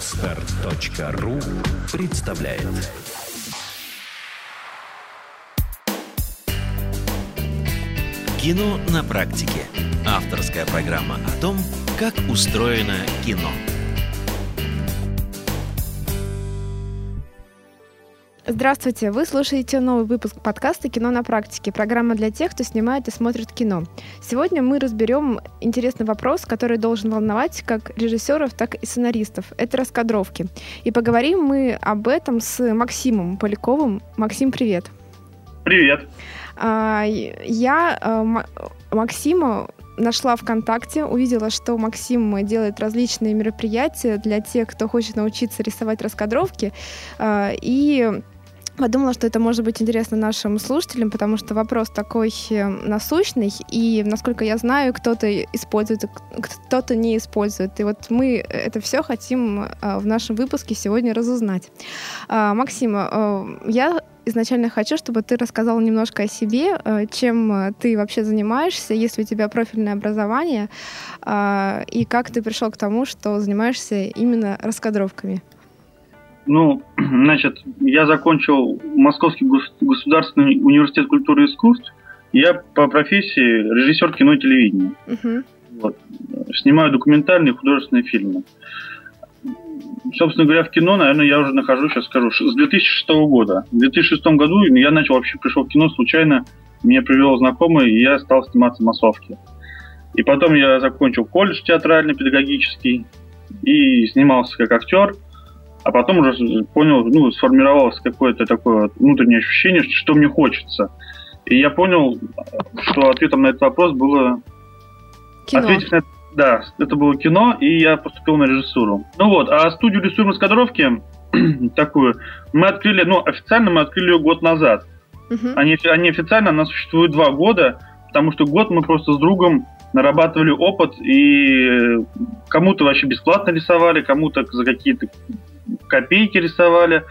Отстар.ру представляет Кино на практике. Авторская программа о том, как устроено кино. Здравствуйте! Вы слушаете новый выпуск подкаста «Кино на практике», программа для тех, кто снимает и смотрит кино. Сегодня мы разберем интересный вопрос, который должен волновать как режиссеров, так и сценаристов. Это раскадровки. И поговорим мы об этом с Максимом Поляковым. Максим, привет! Привет! А, я а, Максима нашла ВКонтакте, увидела, что Максим делает различные мероприятия для тех, кто хочет научиться рисовать раскадровки. А, и Подумала, что это может быть интересно нашим слушателям, потому что вопрос такой э, насущный, и, насколько я знаю, кто-то использует, кто-то не использует. И вот мы это все хотим э, в нашем выпуске сегодня разузнать. А, Максим, э, я изначально хочу, чтобы ты рассказал немножко о себе, чем ты вообще занимаешься, если у тебя профильное образование, а, и как ты пришел к тому, что занимаешься именно раскадровками. Ну, значит, я закончил Московский государственный университет культуры и искусств. Я по профессии режиссер кино и телевидения. Uh-huh. Вот. Снимаю документальные художественные фильмы. Собственно говоря, в кино, наверное, я уже нахожусь, сейчас скажу, с 2006 года. В 2006 году я начал вообще, пришел в кино случайно, меня привел знакомый, и я стал сниматься в массовке. И потом я закончил колледж театральный, педагогический, и снимался как актер – а потом уже понял, ну, сформировалось какое-то такое вот внутреннее ощущение, что мне хочется. И я понял, что ответом на этот вопрос было... Кино. Ответив на да, это было кино, и я поступил на режиссуру. Ну вот, а студию рисуем раскадровки такую мы открыли, ну, официально мы открыли ее год назад. Uh-huh. Они, они официально, она существует два года, потому что год мы просто с другом нарабатывали опыт, и кому-то вообще бесплатно рисовали, кому-то за какие-то копейки рисовали.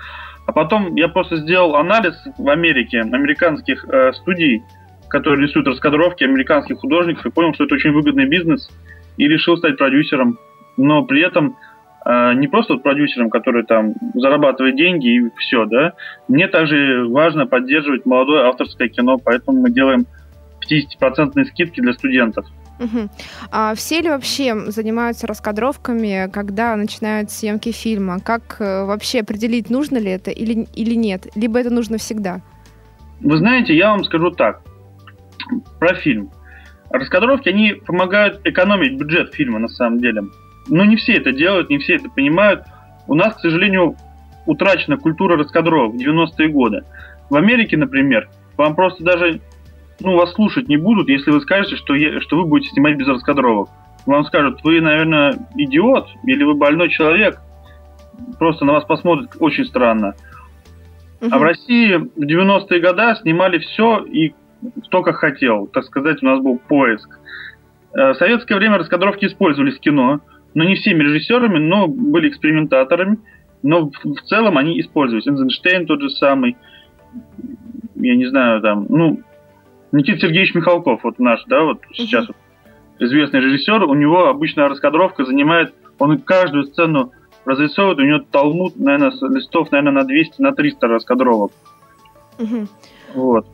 А потом я просто сделал анализ в Америке американских э, студий, которые рисуют раскадровки американских художников, и понял, что это очень выгодный бизнес, и решил стать продюсером. Но при этом э, не просто продюсером, который там зарабатывает деньги и все, да. Мне также важно поддерживать молодое авторское кино, поэтому мы делаем 50% скидки для студентов. Угу. А все ли вообще занимаются раскадровками, когда начинают съемки фильма? Как э, вообще определить, нужно ли это или, или нет? Либо это нужно всегда? Вы знаете, я вам скажу так. Про фильм. Раскадровки, они помогают экономить бюджет фильма на самом деле. Но не все это делают, не все это понимают. У нас, к сожалению, утрачена культура раскадровок в 90-е годы. В Америке, например, вам просто даже ну, вас слушать не будут, если вы скажете, что, я, что вы будете снимать без раскадровок. Вам скажут, вы, наверное, идиот или вы больной человек. Просто на вас посмотрят очень странно. Угу. А в России в 90-е годы снимали все и кто как хотел. Так сказать, у нас был поиск. Э, в советское время раскадровки использовались в кино, но не всеми режиссерами, но были экспериментаторами. Но в целом они использовались. Эйнштейн тот же самый. Я не знаю, там, ну, Никита Сергеевич Михалков, вот наш, да, вот uh-huh. сейчас вот, известный режиссер, у него обычная раскадровка занимает, он каждую сцену разрисовывает, у него талмуд, наверное, листов, наверное, на 200, на 300 раскадровок. Угу. Вот.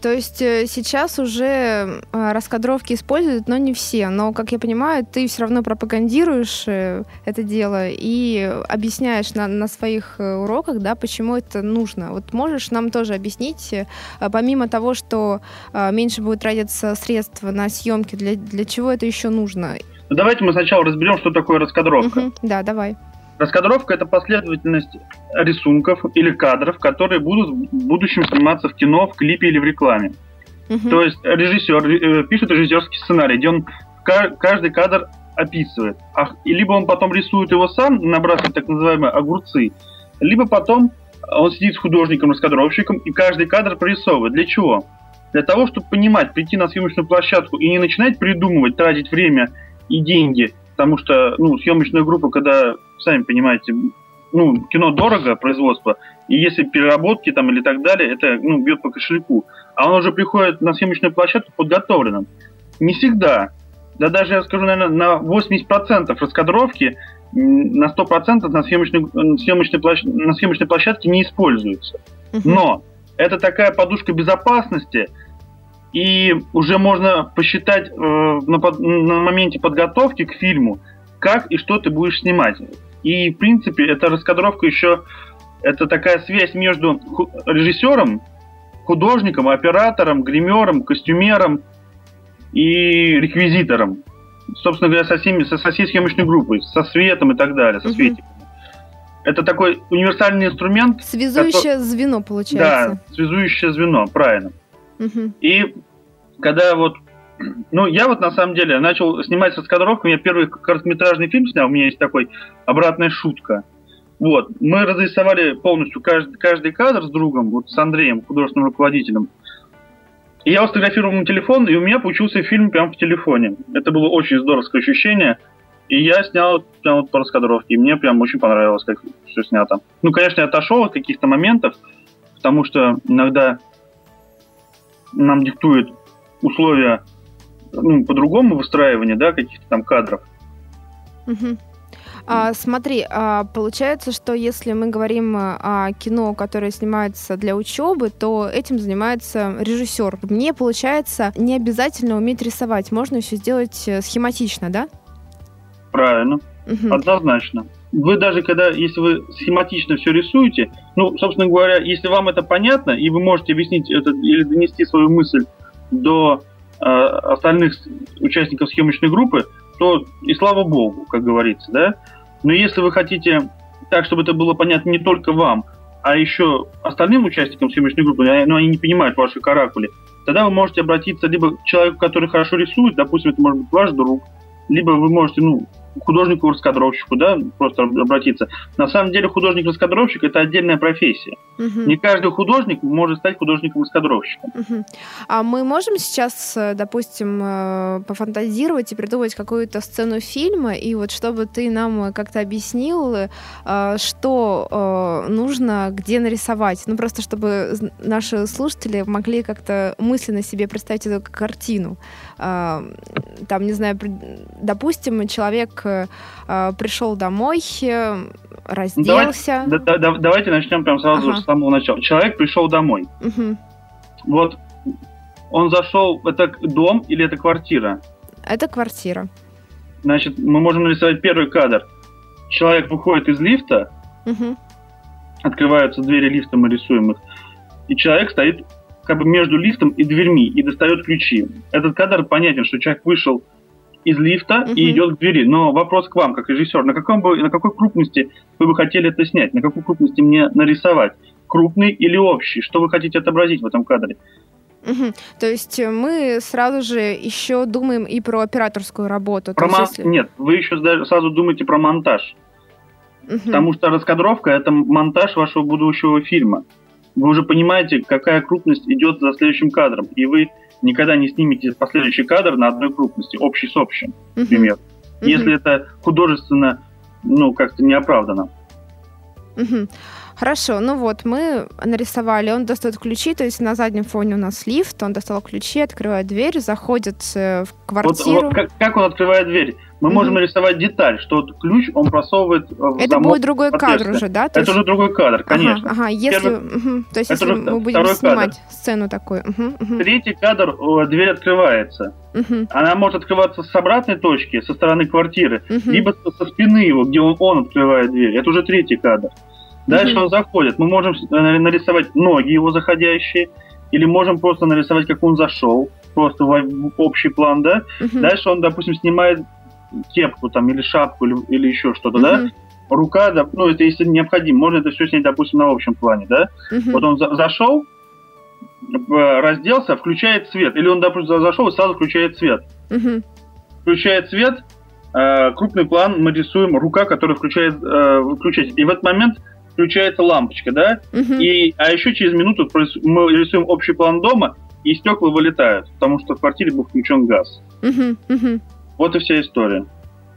То есть э, сейчас уже а, раскадровки используют, но не все. Но, как я понимаю, ты все равно пропагандируешь э, это дело и объясняешь на, на своих э, уроках, да, почему это нужно. Вот можешь нам тоже объяснить, помимо того, что меньше будет тратиться средства на съемки, для, для чего это еще нужно? Ну, давайте мы сначала разберем, что такое раскадровка. Угу, да, давай. Раскадровка – это последовательность рисунков или кадров, которые будут в будущем сниматься в кино, в клипе или в рекламе. Угу. То есть режиссер э, пишет режиссерский сценарий, где он каждый кадр описывает. А, и либо он потом рисует его сам, набрасывает так называемые огурцы, либо потом он сидит с художником-раскадровщиком и каждый кадр прорисовывает. Для чего? Для того, чтобы понимать, прийти на съемочную площадку и не начинать придумывать, тратить время и деньги, потому что ну, съемочная группа, когда сами понимаете, ну, кино дорого, производство, и если переработки там или так далее, это, ну, бьет по кошельку. А он уже приходит на съемочную площадку подготовленным. Не всегда. Да даже, я скажу, наверное, на 80% раскадровки на 100% на съемочной, на съемочной, площ... на съемочной площадке не используются. Но это такая подушка безопасности, и уже можно посчитать э, на, на моменте подготовки к фильму, как и что ты будешь снимать. И, в принципе, эта раскадровка еще это такая связь между режиссером, художником, оператором, гримером, костюмером и реквизитором. Собственно говоря, со всеми, со, со всей съемочной группой, со светом и так далее, со угу. светиками. Это такой универсальный инструмент. Связующее который... звено, получается. Да, связующее звено, правильно. И когда вот ну, я вот на самом деле начал снимать с раскадровками. Я первый короткометражный фильм снял, у меня есть такой «Обратная шутка». Вот, мы разрисовали полностью каждый, каждый кадр с другом, вот с Андреем, художественным руководителем. И я сфотографировал на телефон, и у меня получился фильм прямо в телефоне. Это было очень здоровское ощущение. И я снял прям вот по раскадровке. И мне прям очень понравилось, как все снято. Ну, конечно, я отошел от каких-то моментов, потому что иногда нам диктуют условия ну, по-другому выстраивания, да, каких-то там кадров. Угу. А, смотри, а, получается, что если мы говорим о кино, которое снимается для учебы, то этим занимается режиссер. Мне, получается, не обязательно уметь рисовать. Можно еще сделать э, схематично, да? Правильно. Угу. Однозначно. Вы даже когда, если вы схематично все рисуете, ну, собственно говоря, если вам это понятно, и вы можете объяснить это или донести свою мысль до э, остальных участников съемочной группы, то и слава богу, как говорится, да. Но если вы хотите так, чтобы это было понятно не только вам, а еще остальным участникам съемочной группы, но они не понимают ваши каракули, тогда вы можете обратиться либо к человеку, который хорошо рисует, допустим, это может быть ваш друг, либо вы можете, ну, художнику-раскадровщику, да, просто обратиться. На самом деле художник-раскадровщик это отдельная профессия. Угу. Не каждый художник может стать художником-раскадровщиком. Угу. А мы можем сейчас, э, допустим, э, пофантазировать и придумать какую-то сцену фильма, и вот чтобы ты нам как-то объяснил, э, что нужно где нарисовать. Ну, просто чтобы наши слушатели могли как-то мысленно себе представить эту картину. Там, не знаю, допустим, человек э, пришел домой, э, разделся. Давайте, да, да, давайте начнем прям сразу ага. с самого начала. Человек пришел домой. Угу. Вот он зашел, это дом или это квартира? Это квартира. Значит, мы можем нарисовать первый кадр. Человек выходит из лифта, угу. открываются двери лифта, мы рисуем их, и человек стоит как бы между лифтом и дверьми и достает ключи. Этот кадр понятен, что человек вышел из лифта угу. и идет к двери. Но вопрос к вам, как режиссер, на, каком бы, на какой крупности вы бы хотели это снять? На какой крупности мне нарисовать? Крупный или общий? Что вы хотите отобразить в этом кадре? Угу. То есть мы сразу же еще думаем и про операторскую работу. Про мон... если... Нет, вы еще сразу думаете про монтаж. Угу. Потому что раскадровка это монтаж вашего будущего фильма. Вы уже понимаете, какая крупность идет за следующим кадром. И вы никогда не снимете последующий кадр на одной крупности, общий с общим, например. Uh-huh. Если uh-huh. это художественно, ну, как-то неоправданно. Uh-huh. Хорошо, ну вот, мы нарисовали, он достает ключи, то есть на заднем фоне у нас лифт, он достал ключи, открывает дверь, заходит э, в квартиру. Вот, вот как, как он открывает дверь? Мы mm-hmm. можем нарисовать деталь, что ключ он просовывает в Это замок будет другой кадр уже, да? То это есть... уже другой кадр, конечно. Ага, ага. если, Первый... угу. то есть, это если мы будем снимать кадр. сцену такую. Угу, угу. Третий кадр, дверь открывается. Угу. Она может открываться с обратной точки, со стороны квартиры, угу. либо со спины его, где он, он открывает дверь. Это уже третий кадр. Дальше угу. он заходит. Мы можем э, нарисовать ноги его заходящие, или можем просто нарисовать, как он зашел, просто в общий план, да. Угу. Дальше он, допустим, снимает кепку там или шапку или, или еще что-то, mm-hmm. да, рука, да, ну это если необходимо, можно это все снять, допустим, на общем плане, да. Mm-hmm. Вот он за- зашел, разделся, включает свет, или он, допустим, зашел и сразу включает свет. Mm-hmm. Включает свет, э, крупный план мы рисуем рука, которая включает э, выключатель, и в этот момент включается лампочка, да, mm-hmm. и а еще через минуту мы рисуем общий план дома, и стекла вылетают, потому что в квартире был включен газ. Mm-hmm. Mm-hmm. Вот и вся история.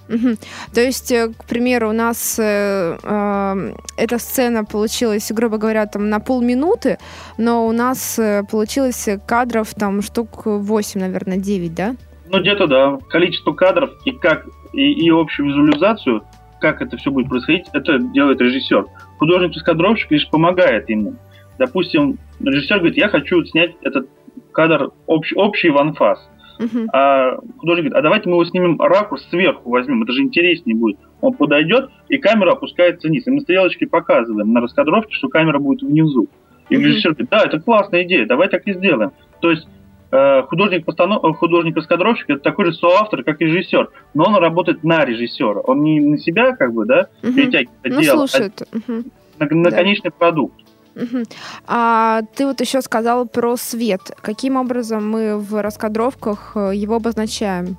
Угу. То есть, э, к примеру, у нас э, э, эта сцена получилась, грубо говоря, там на полминуты, но у нас э, получилось кадров там штук 8, наверное, 9, да? Ну, где-то да. Количество кадров и как и, и общую визуализацию как это все будет происходить, это делает режиссер. Художник-раскадровщик лишь помогает ему. Допустим, режиссер говорит, я хочу снять этот кадр общ, общий в анфас. Uh-huh. А художник говорит, а давайте мы его снимем ракурс сверху возьмем, это же интереснее будет. Он подойдет, и камера опускается вниз. И мы стрелочки показываем на раскадровке, что камера будет внизу. И uh-huh. режиссер говорит, да, это классная идея, давай так и сделаем. То есть э, художник, постанов... художник раскадровщик это такой же соавтор, как и режиссер, но он работает на режиссера. Он не на себя, как бы, да, uh-huh. перетягивает ну, дело, слушай, а uh-huh. на, на да. конечный продукт. Угу. А ты вот еще сказал про свет. Каким образом мы в раскадровках э, его обозначаем?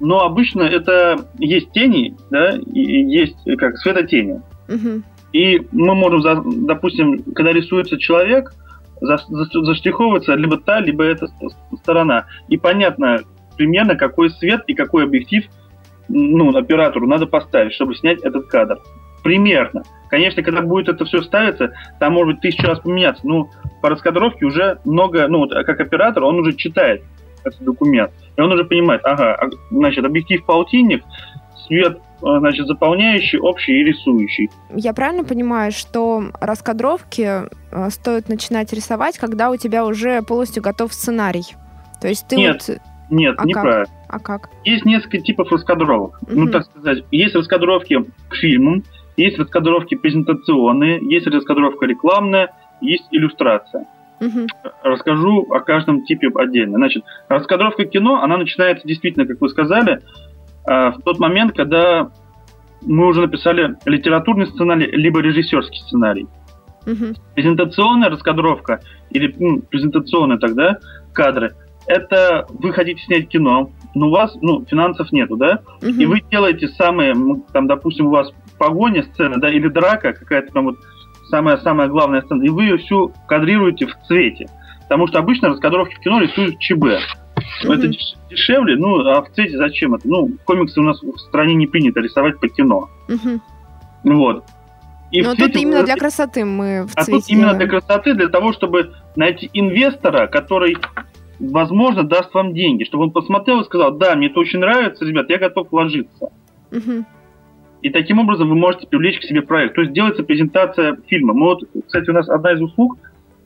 Ну, обычно это есть тени, да, и есть как светотени. Угу. И мы можем, допустим, когда рисуется человек, заштриховывается либо та, либо эта сторона. И понятно примерно, какой свет и какой объектив ну, оператору надо поставить, чтобы снять этот кадр. Примерно. Конечно, когда будет это все ставиться, там может быть тысячу раз поменяться. Ну, по раскадровке уже много, ну, вот, как оператор, он уже читает этот документ. И он уже понимает, ага, а, значит, объектив полтинник, свет а, значит, заполняющий, общий и рисующий. Я правильно понимаю, что раскадровки а, стоит начинать рисовать, когда у тебя уже полностью готов сценарий? То есть ты Нет. вот... Нет, а неправильно. Как? А как? Есть несколько типов раскадровок. Угу. Ну, так сказать, есть раскадровки к фильмам, есть раскадровки презентационные, есть раскадровка рекламная, есть иллюстрация. Угу. Расскажу о каждом типе отдельно. Значит, раскадровка кино, она начинается действительно, как вы сказали, а, в тот момент, когда мы уже написали литературный сценарий, либо режиссерский сценарий. Угу. Презентационная раскадровка или ну, презентационные тогда кадры это вы хотите снять кино, но у вас ну, финансов нету, да? Угу. И вы делаете самые, там, допустим, у вас погоня сцена, да, или драка, какая-то там вот самая-самая главная сцена, и вы ее всю кадрируете в цвете. Потому что обычно раскадровки в кино рисуют ЧБ. Mm-hmm. Это дешевле, ну, а в цвете зачем это? Ну, комиксы у нас в стране не принято рисовать по кино. Mm-hmm. Вот. И Но тут именно для красоты мы в. А тут именно для красоты, для того, чтобы найти инвестора, который, возможно, даст вам деньги, чтобы он посмотрел и сказал, да, мне это очень нравится, ребят, я готов вложиться. Угу. И таким образом вы можете привлечь к себе проект. То есть делается презентация фильма. Мы вот, кстати, у нас одна из услуг,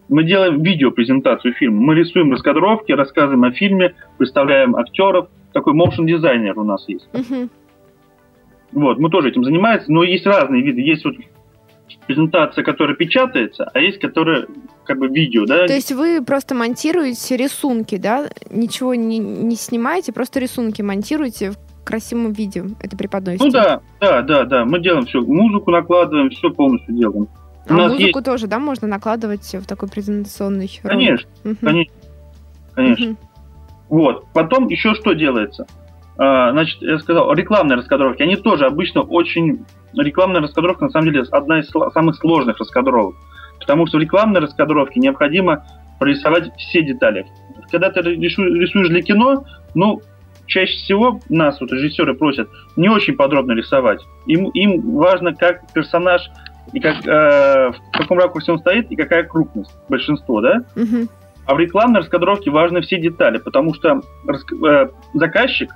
мы делаем видеопрезентацию фильма. Мы рисуем раскадровки, рассказываем о фильме, представляем актеров. Такой motion дизайнер у нас есть. Uh-huh. Вот, мы тоже этим занимаемся, но есть разные виды. Есть вот презентация, которая печатается, а есть, которая как бы видео, да? То есть вы просто монтируете рисунки, да? Ничего не, не снимаете, просто рисунки монтируете красивом виде это преподносите. Ну да, да, да, да. Мы делаем все. Музыку накладываем, все полностью делаем. А музыку есть... тоже, да, можно накладывать в такой презентационный Конечно, угу. конечно, конечно. Угу. Вот. Потом еще что делается? А, значит, я сказал, рекламные раскадровки. Они тоже обычно очень... Рекламная раскадровка, на самом деле, одна из самых сложных раскадровок. Потому что в рекламной раскадровке необходимо прорисовать все детали. Когда ты рисуешь для кино, ну, чаще всего нас, вот режиссеры, просят не очень подробно рисовать. Им, им важно, как персонаж и как, э, в каком ракурсе он стоит и какая крупность. Большинство, да? Угу. А в рекламной раскадровке важны все детали, потому что э, заказчик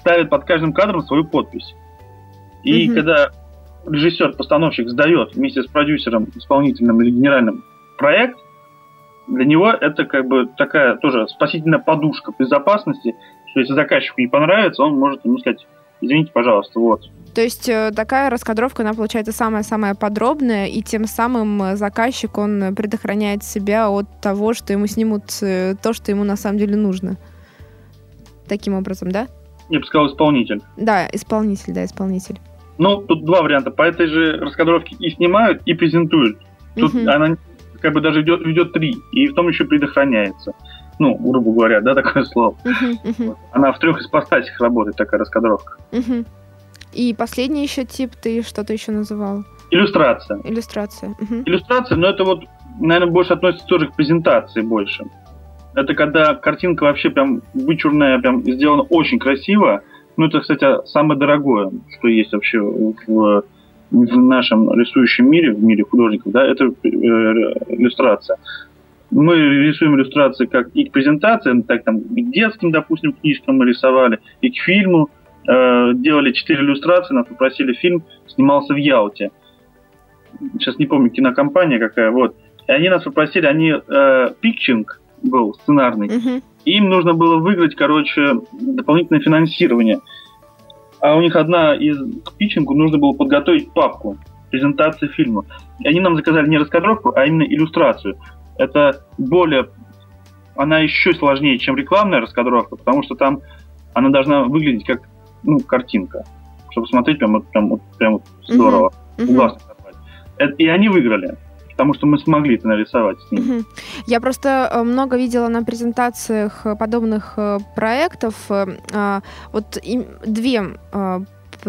ставит под каждым кадром свою подпись. И угу. когда режиссер, постановщик сдает вместе с продюсером, исполнительным или генеральным проект, для него это как бы такая тоже спасительная подушка безопасности, что если заказчику не понравится, он может ему сказать, извините, пожалуйста, вот. То есть э, такая раскадровка, она получается самая-самая подробная, и тем самым э, заказчик, он предохраняет себя от того, что ему снимут э, то, что ему на самом деле нужно. Таким образом, да? Я бы сказал, исполнитель. Да, исполнитель, да, исполнитель. Ну, тут два варианта. По этой же раскадровке и снимают, и презентуют. Тут угу. она как бы даже ведет, ведет три, и в том еще предохраняется ну, грубо говоря, да, такое слово. Uh-huh, uh-huh. Она в трех ипостасях работает, такая раскадровка. Uh-huh. И последний еще тип ты что-то еще называл? Иллюстрация. Иллюстрация. Uh-huh. Иллюстрация, но это вот, наверное, больше относится тоже к презентации больше. Это когда картинка вообще прям вычурная, прям сделана очень красиво. Ну, это, кстати, самое дорогое, что есть вообще в, в нашем рисующем мире, в мире художников, да, это э, иллюстрация мы рисуем иллюстрации как и к презентациям, так там и к детским, допустим, книжкам мы рисовали, и к фильму, э, делали четыре иллюстрации, нас попросили фильм, снимался в Ялте. Сейчас не помню, кинокомпания какая, вот. И они нас попросили, они э, был сценарный, Мгм. им нужно было выиграть, короче, дополнительное финансирование. А у них одна из к питчингу нужно было подготовить папку презентации фильма. И они нам заказали не раскадровку, а именно иллюстрацию. Это более... Она еще сложнее, чем рекламная раскадровка, потому что там она должна выглядеть как ну, картинка. Чтобы смотреть прям, прям, вот- прям вот здорово. Не оторвать. Это- И они выиграли, потому что мы смогли это нарисовать с ними. Я просто э, много видела на презентациях э, подобных э, проектов. э, а, Вот две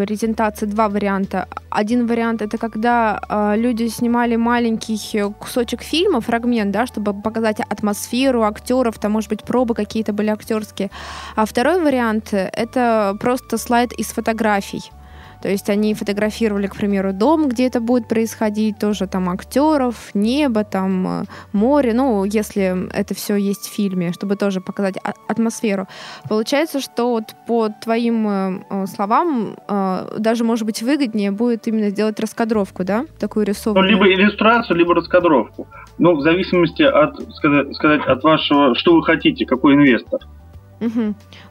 презентации, два варианта. Один вариант это когда э, люди снимали маленький э, кусочек фильма, фрагмент, да, чтобы показать атмосферу актеров, там, может быть, пробы какие-то были актерские. А второй вариант это просто слайд из фотографий. То есть они фотографировали, к примеру, дом, где это будет происходить, тоже там актеров, небо, там э, море, ну, если это все есть в фильме, чтобы тоже показать а- атмосферу. Получается, что вот по твоим э, э, словам даже, может быть, выгоднее будет именно сделать раскадровку, да, такую Ну, рисованную? либо иллюстрацию, либо раскадровку. Ну, в зависимости от, сказать, от вашего, что вы хотите, какой инвестор.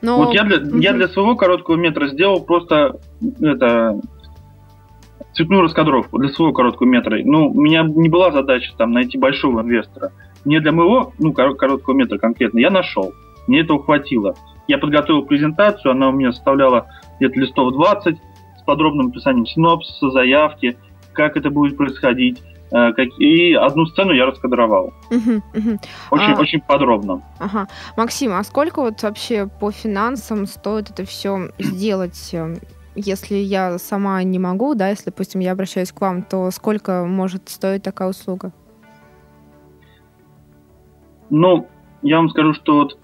Но... вот я для, я для своего короткого метра сделал просто это цветную раскадровку для своего короткого метра. Ну, у меня не была задача там найти большого инвестора. Мне для моего, ну, коро- короткого метра конкретно, я нашел. Мне этого хватило. Я подготовил презентацию, она у меня составляла где-то листов 20 с подробным описанием синопсиса, заявки, как это будет происходить. Э, И одну сцену я раскадровал. Очень, А. очень подробно. Ага. Максим, а сколько вот вообще по финансам стоит это все сделать? э, Если я сама не могу, да, если, допустим, я обращаюсь к вам, то сколько может стоить такая услуга? Ну, я вам скажу, что вот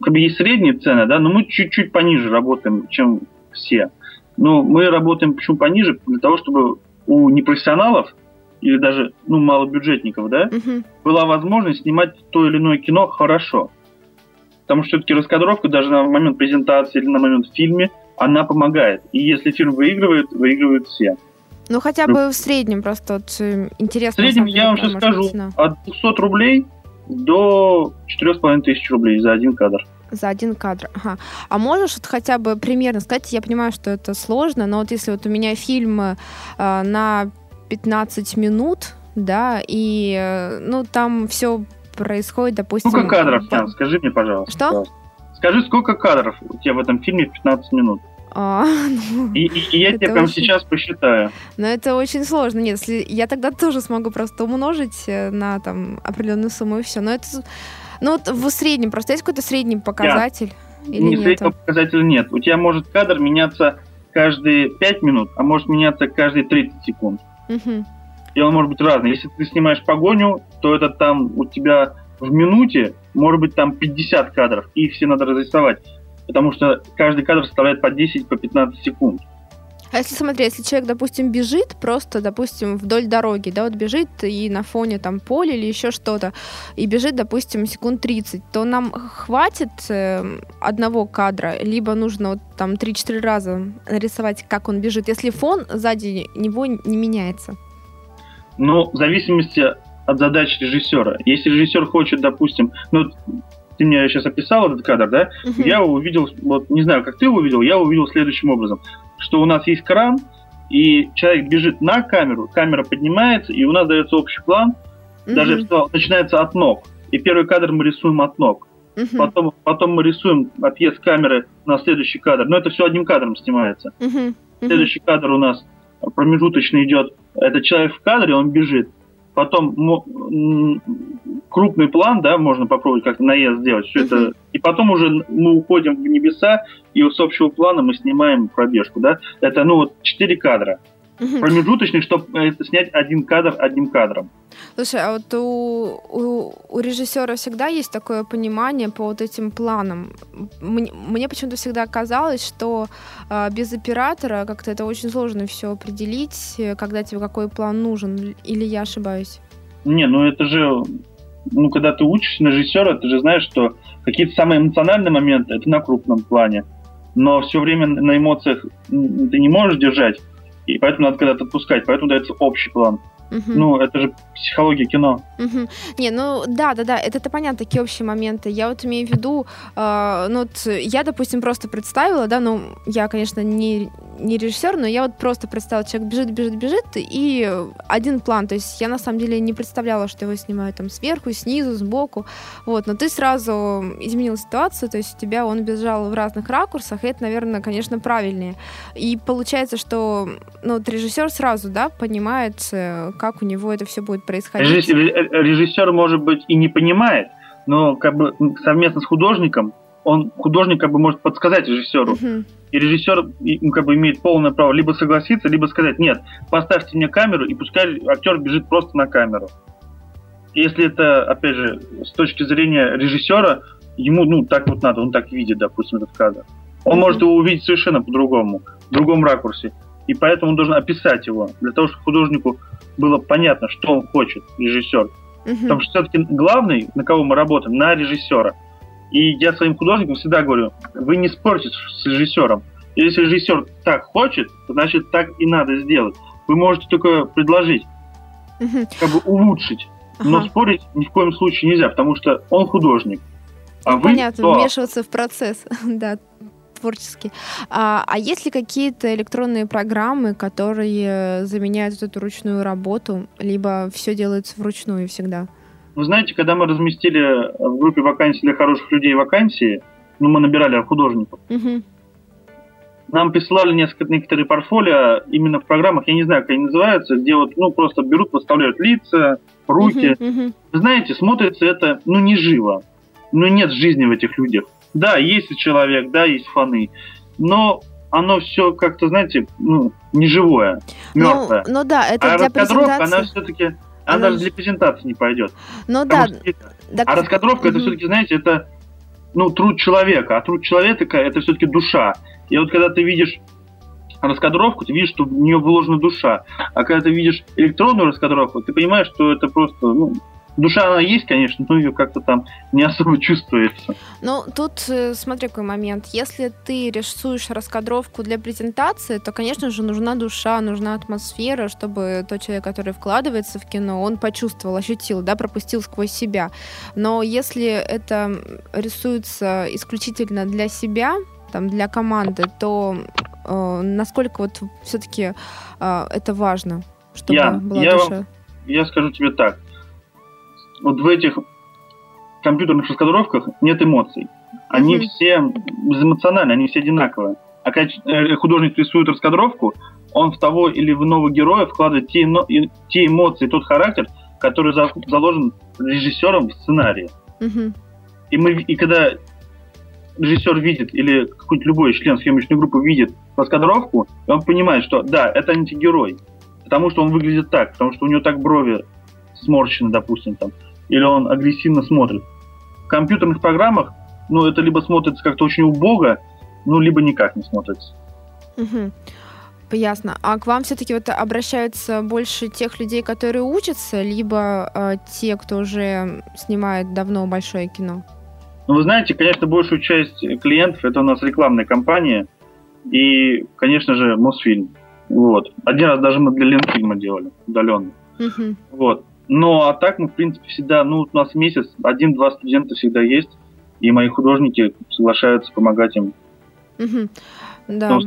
как бы есть средние цены, да, но мы чуть-чуть пониже работаем, чем все. Но мы работаем почему пониже? Для того, чтобы у непрофессионалов или даже ну, малобюджетников, да, Мгм. была возможность снимать то или иное кино хорошо. Потому что все-таки раскадровка даже на момент презентации или на момент в фильме, она помогает. И если фильм выигрывает, выигрывают все. Ну, хотя бы в среднем просто вот э, В интересно. на среднем, самом я вам деле, сейчас скажу, быть цена. от 200 рублей до 4,5 тысяч рублей за один кадр. За один кадр. Ага. А можешь вот хотя бы примерно сказать, я понимаю, что это сложно, но вот если вот у меня фильм э, на 15 минут, да, и, э, ну, там все происходит, допустим... Сколько кадров, Ян, скажи мне, пожалуйста. Что? пожалуйста. Скажи, сколько кадров у тебя в этом фильме в 15 минут? А, ну, И, и- и я тебе прям очень- сейчас посчитаю. Но это очень сложно. Нет, если я тогда тоже смогу просто умножить э, на там определенную сумму и все. Но это, ну вот в среднем просто есть какой-то средний показатель или Ни нет? среднего показателя нет. У тебя может кадр меняться каждые 5 минут, а может меняться каждые 30 секунд. И он может быть разный. Если ты снимаешь погоню, то это там у тебя в минуте может быть там 50 кадров, и их все надо разрисовать. Потому что каждый кадр составляет по 10, по 15 секунд. А если смотри, если человек, допустим, бежит просто, допустим, вдоль дороги, да, вот бежит и на фоне там поля или еще что-то, и бежит, допустим, секунд 30, то нам хватит э, одного кадра, либо нужно вот там 3-4 раза нарисовать, как он бежит, если фон сзади него не меняется. Но в зависимости от задач режиссера. Если режиссер хочет, допустим, ну, ты мне сейчас описал этот кадр, да? Мгм. Я увидел, вот не знаю, как ты увидел, я увидел следующим образом, что у нас есть кран, и человек бежит на камеру, камера поднимается, и у нас дается общий план, даже бы Мгм. сказал, начинается от ног. И первый кадр мы рисуем от ног. Мгм. Потом, потом мы рисуем отъезд камеры на следующий кадр. Но это все одним кадром снимается. Мгм. Мгм. Следующий кадр у нас промежуточный идет. Это человек в кадре, он бежит. Потом крупный план, да, можно попробовать как-то наезд сделать. Все это. И потом уже мы уходим в небеса, и с общего плана мы снимаем пробежку, да. Это, ну, вот четыре кадра. Мгм. Промежуточный, чтобы это снять один кадр одним кадром. Слушай, а вот у, у, у режиссера всегда есть такое понимание по вот этим планам. Мне, мне почему-то всегда казалось, что а, без оператора как-то это очень сложно все определить, э, когда тебе какой план нужен. Или я ошибаюсь? Не, ну это же, ну когда ты учишься на режиссера, ты же знаешь, что какие-то самые эмоциональные моменты это на крупном плане. но все время на эмоциях ты не можешь держать, и поэтому надо когда-то отпускать, поэтому дается общий план. Угу. Ну, это же психология кино. Угу. Не, ну да, да, да, это, это понятно, такие общие моменты. Я вот имею в виду, э, ну вот я, допустим, просто представила, да, ну я, конечно, не, не режиссер, но я вот просто представила, человек бежит, бежит, бежит, и один план, то есть я на самом деле не представляла, что его снимают там сверху, снизу, сбоку, вот, но ты сразу изменил ситуацию, то есть у тебя он бежал в разных ракурсах, и это, наверное, конечно, правильнее. И получается, что, ну, вот режиссер сразу, да, понимает, э, как у него это все будет происходить. Режиссер, режиссер может быть, и не понимает, но как бы совместно с художником он художник как бы может подсказать режиссеру. Uh-huh. И режиссер ну, как бы имеет полное право либо согласиться, либо сказать, нет, поставьте мне камеру, и пускай актер бежит просто на камеру. Если это, опять же, с точки зрения режиссера, ему, ну, так вот надо, он так видит, допустим, этот кадр. Он uh-huh. может его увидеть совершенно по-другому, в другом ракурсе. И поэтому он должен описать его, для того, чтобы художнику было понятно, что он хочет, режиссер. Uh-huh. Потому что все-таки главный, на кого мы работаем, на режиссера. И я своим художникам всегда говорю, вы не спорьте с режиссером. Если режиссер так хочет, значит так и надо сделать. Вы можете только предложить, как бы улучшить. Uh-huh. Но спорить ни в коем случае нельзя, потому что он художник. А ну, вы понятно, кто? вмешиваться в процесс, да, творческий. А, а есть ли какие-то электронные программы, которые заменяют эту ручную работу, либо все делается вручную всегда? Вы знаете, когда мы разместили в группе вакансий для хороших людей вакансии, ну, мы набирали художников, угу. нам присылали несколько, некоторые портфолио именно в программах, я не знаю, как они называются, где вот, ну, просто берут, подставляют лица, руки. Угу, угу. Вы знаете, смотрится это, ну, не живо. Ну, нет жизни в этих людях. Да, есть человек, да, есть фаны, но оно все как-то, знаете, ну, неживое, мертвое. Ну, ну да, это а для презентации. она все-таки, она, даже для презентации не пойдет. Ну да. Так... А раскадровка, это все-таки, знаете, это ну, труд человека, а труд человека это все-таки душа. И вот когда ты видишь раскадровку, ты видишь, что в нее вложена душа. А когда ты видишь электронную раскадровку, ты понимаешь, что это просто, ну, Душа она есть, конечно, но ее как-то там не особо чувствуется. Ну, тут э, смотри какой момент. Если ты рисуешь раскадровку для презентации, то, конечно же, нужна душа, нужна атмосфера, чтобы тот человек, который вкладывается в кино, он почувствовал, ощутил, да, пропустил сквозь себя. Но если это рисуется исключительно для себя, там, для команды, то э, насколько вот все-таки э, это важно, чтобы я, была я, душа? Я скажу тебе так вот в этих компьютерных раскадровках нет эмоций. Они mm-hmm. все безэмоциональны, они все одинаковые. А когда э, художник рисует раскадровку, он в того или в иного героя вкладывает те, те эмоции, тот характер, который за, заложен режиссером в сценарии. Mm-hmm. И, мы, и когда режиссер видит, или какой-нибудь любой член съемочной группы видит раскадровку, он понимает, что да, это антигерой. Потому что он выглядит так, потому что у него так брови сморщены, допустим, там, или он агрессивно смотрит. В компьютерных программах, ну, это либо смотрится как-то очень убого, ну, либо никак не смотрится. Угу. Ясно. А к вам все-таки вот обращаются больше тех людей, которые учатся, либо э, те, кто уже снимает давно большое кино? Ну, вы знаете, конечно, большую часть клиентов это у нас рекламная компания и, конечно же, Мосфильм. Вот. Один раз даже мы для Ленфильма делали, удаленно. Угу. Вот. Но а так мы, в принципе, всегда, ну, у нас месяц, один-два студента всегда есть, и мои художники соглашаются помогать им. Угу. Да.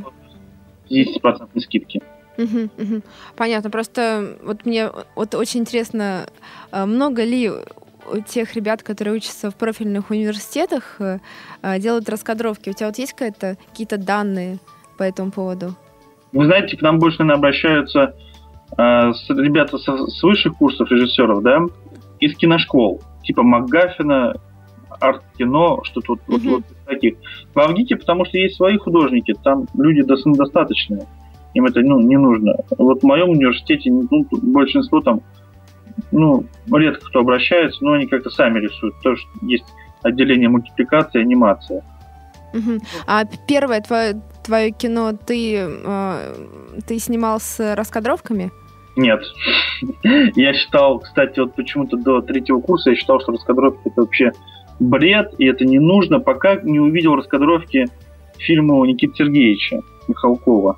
10% скидки. Угу, угу. Понятно. Просто вот мне вот очень интересно, а, много ли у тех ребят, которые учатся в профильных университетах, э, а, делают раскадровки? У тебя вот есть какие-то какие-то данные по этому поводу? Вы знаете, к нам больше, наверное, обращаются ребята со, с высших курсов режиссеров, да, из киношкол, типа МакГаффина, арт-кино, что-то вот, mm-hmm. вот, вот таких. В Авгике, потому что есть свои художники, там люди достаточные, им это ну, не нужно. Вот в моем университете ну, большинство там, ну, редко кто обращается, но они как-то сами рисуют, что есть отделение мультипликации и анимация. Угу. А первое твое, твое кино ты, э, ты снимал с раскадровками? Нет. Я считал, кстати, вот почему-то до третьего курса я считал, что раскадровки это вообще бред, и это не нужно, пока не увидел раскадровки фильму Никиты Сергеевича Михалкова.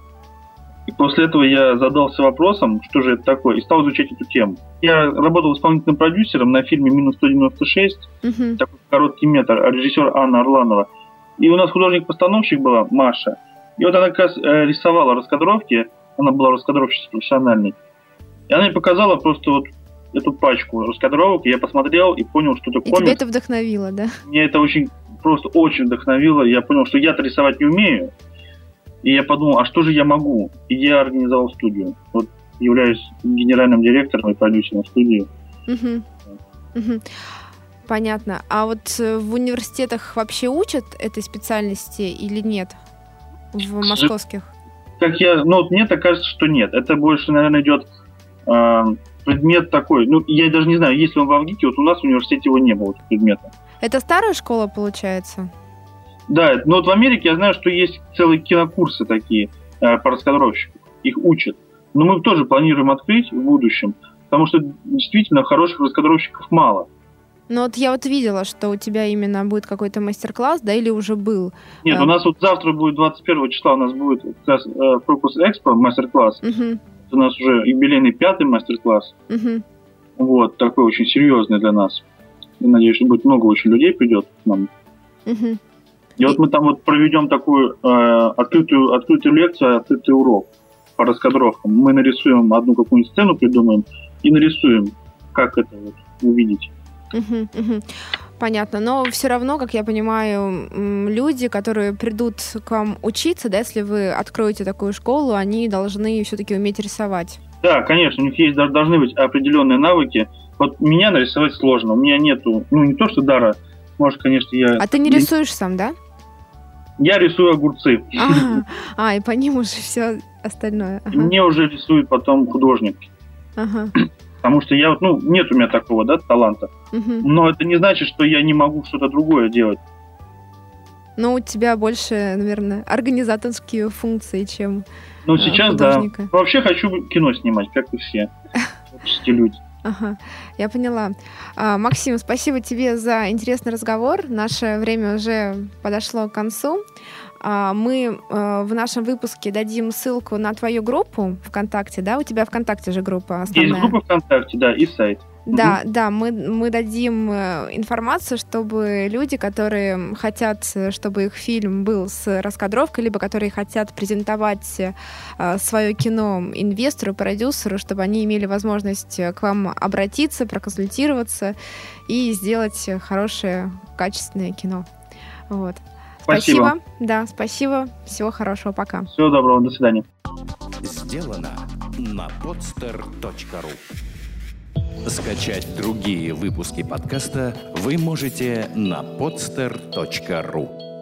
И после этого я задался вопросом, что же это такое, и стал изучать эту тему. Я работал исполнительным продюсером на фильме «Минус 196», угу. такой короткий метр, режиссер Анна Орланова. И у нас художник-постановщик была Маша. И вот она как раз э, рисовала раскадровки, она была раскадровщицей профессиональной. И она мне показала просто вот эту пачку раскадровок, и я посмотрел и понял, что это комикс. И тебя это вдохновило, да? Мне это очень, просто очень вдохновило. Я понял, что я-то рисовать не умею, и я подумал, а что же я могу? И я организовал студию. Вот являюсь генеральным директором и продюсером студии. Угу. Угу. Понятно. А вот э, в университетах вообще учат этой специальности или нет? В московских? Как я, ну, мне так кажется, что нет. Это больше, наверное, идет предмет такой. Ну, я даже не знаю, есть ли он в Авгике, вот у нас в университете его не было, предмета. Это старая школа, получается? Да, но вот в Америке я знаю, что есть целые кинокурсы такие э, по раскадровщику. Их учат. Но мы тоже планируем открыть в будущем, потому что действительно хороших раскадровщиков мало. Ну вот я вот видела, что у тебя именно будет какой-то мастер-класс, да, или уже был? Нет, а... у нас вот завтра будет 21 числа, у нас будет как раз э, Focus Expo мастер-класс. Угу. У нас уже юбилейный пятый мастер-класс. Угу. Вот, такой очень серьезный для нас. Я надеюсь, что будет много очень людей придет к нам. Угу. И вот мы там вот проведем такую э, открытую, открытую лекцию, открытый урок по раскадровкам. Мы нарисуем одну какую-нибудь сцену, придумаем и нарисуем, как это вот увидеть. Угу, угу. Понятно, но все равно, как я понимаю, люди, которые придут к вам учиться, да, если вы откроете такую школу, они должны все-таки уметь рисовать. Да, конечно, у них есть должны быть определенные навыки. Вот меня нарисовать сложно, у меня нету, ну не то что дара, может, конечно, я... А ты не рисуешь сам, да? Я рисую огурцы. А, а и по ним уже все остальное. Ага. Мне уже рисует потом художник. Ага. Потому что я вот, ну, нет у меня такого, да, таланта. Угу. Но это не значит, что я не могу что-то другое делать. Ну, у тебя больше, наверное, организаторские функции, чем Ну, сейчас художника. да. Вообще хочу кино снимать, как и все творческие люди. Ага, я поняла. А, Максим, спасибо тебе за интересный разговор. Наше время уже подошло к концу. А, мы а, в нашем выпуске дадим ссылку на твою группу ВКонтакте, да? У тебя ВКонтакте же группа основная. Есть группа ВКонтакте, да, и сайт. Да, угу. да, мы, мы дадим э, информацию, чтобы люди, которые хотят, чтобы их фильм был с раскадровкой, либо которые хотят презентовать э, свое кино инвестору, продюсеру, чтобы они имели возможность к вам обратиться, проконсультироваться и сделать хорошее, качественное кино. Вот. Спасибо. спасибо. Да, спасибо. Всего хорошего. Пока. Всего доброго. До свидания. Сделано на podster.ru Скачать другие выпуски подкаста вы можете на podster.ru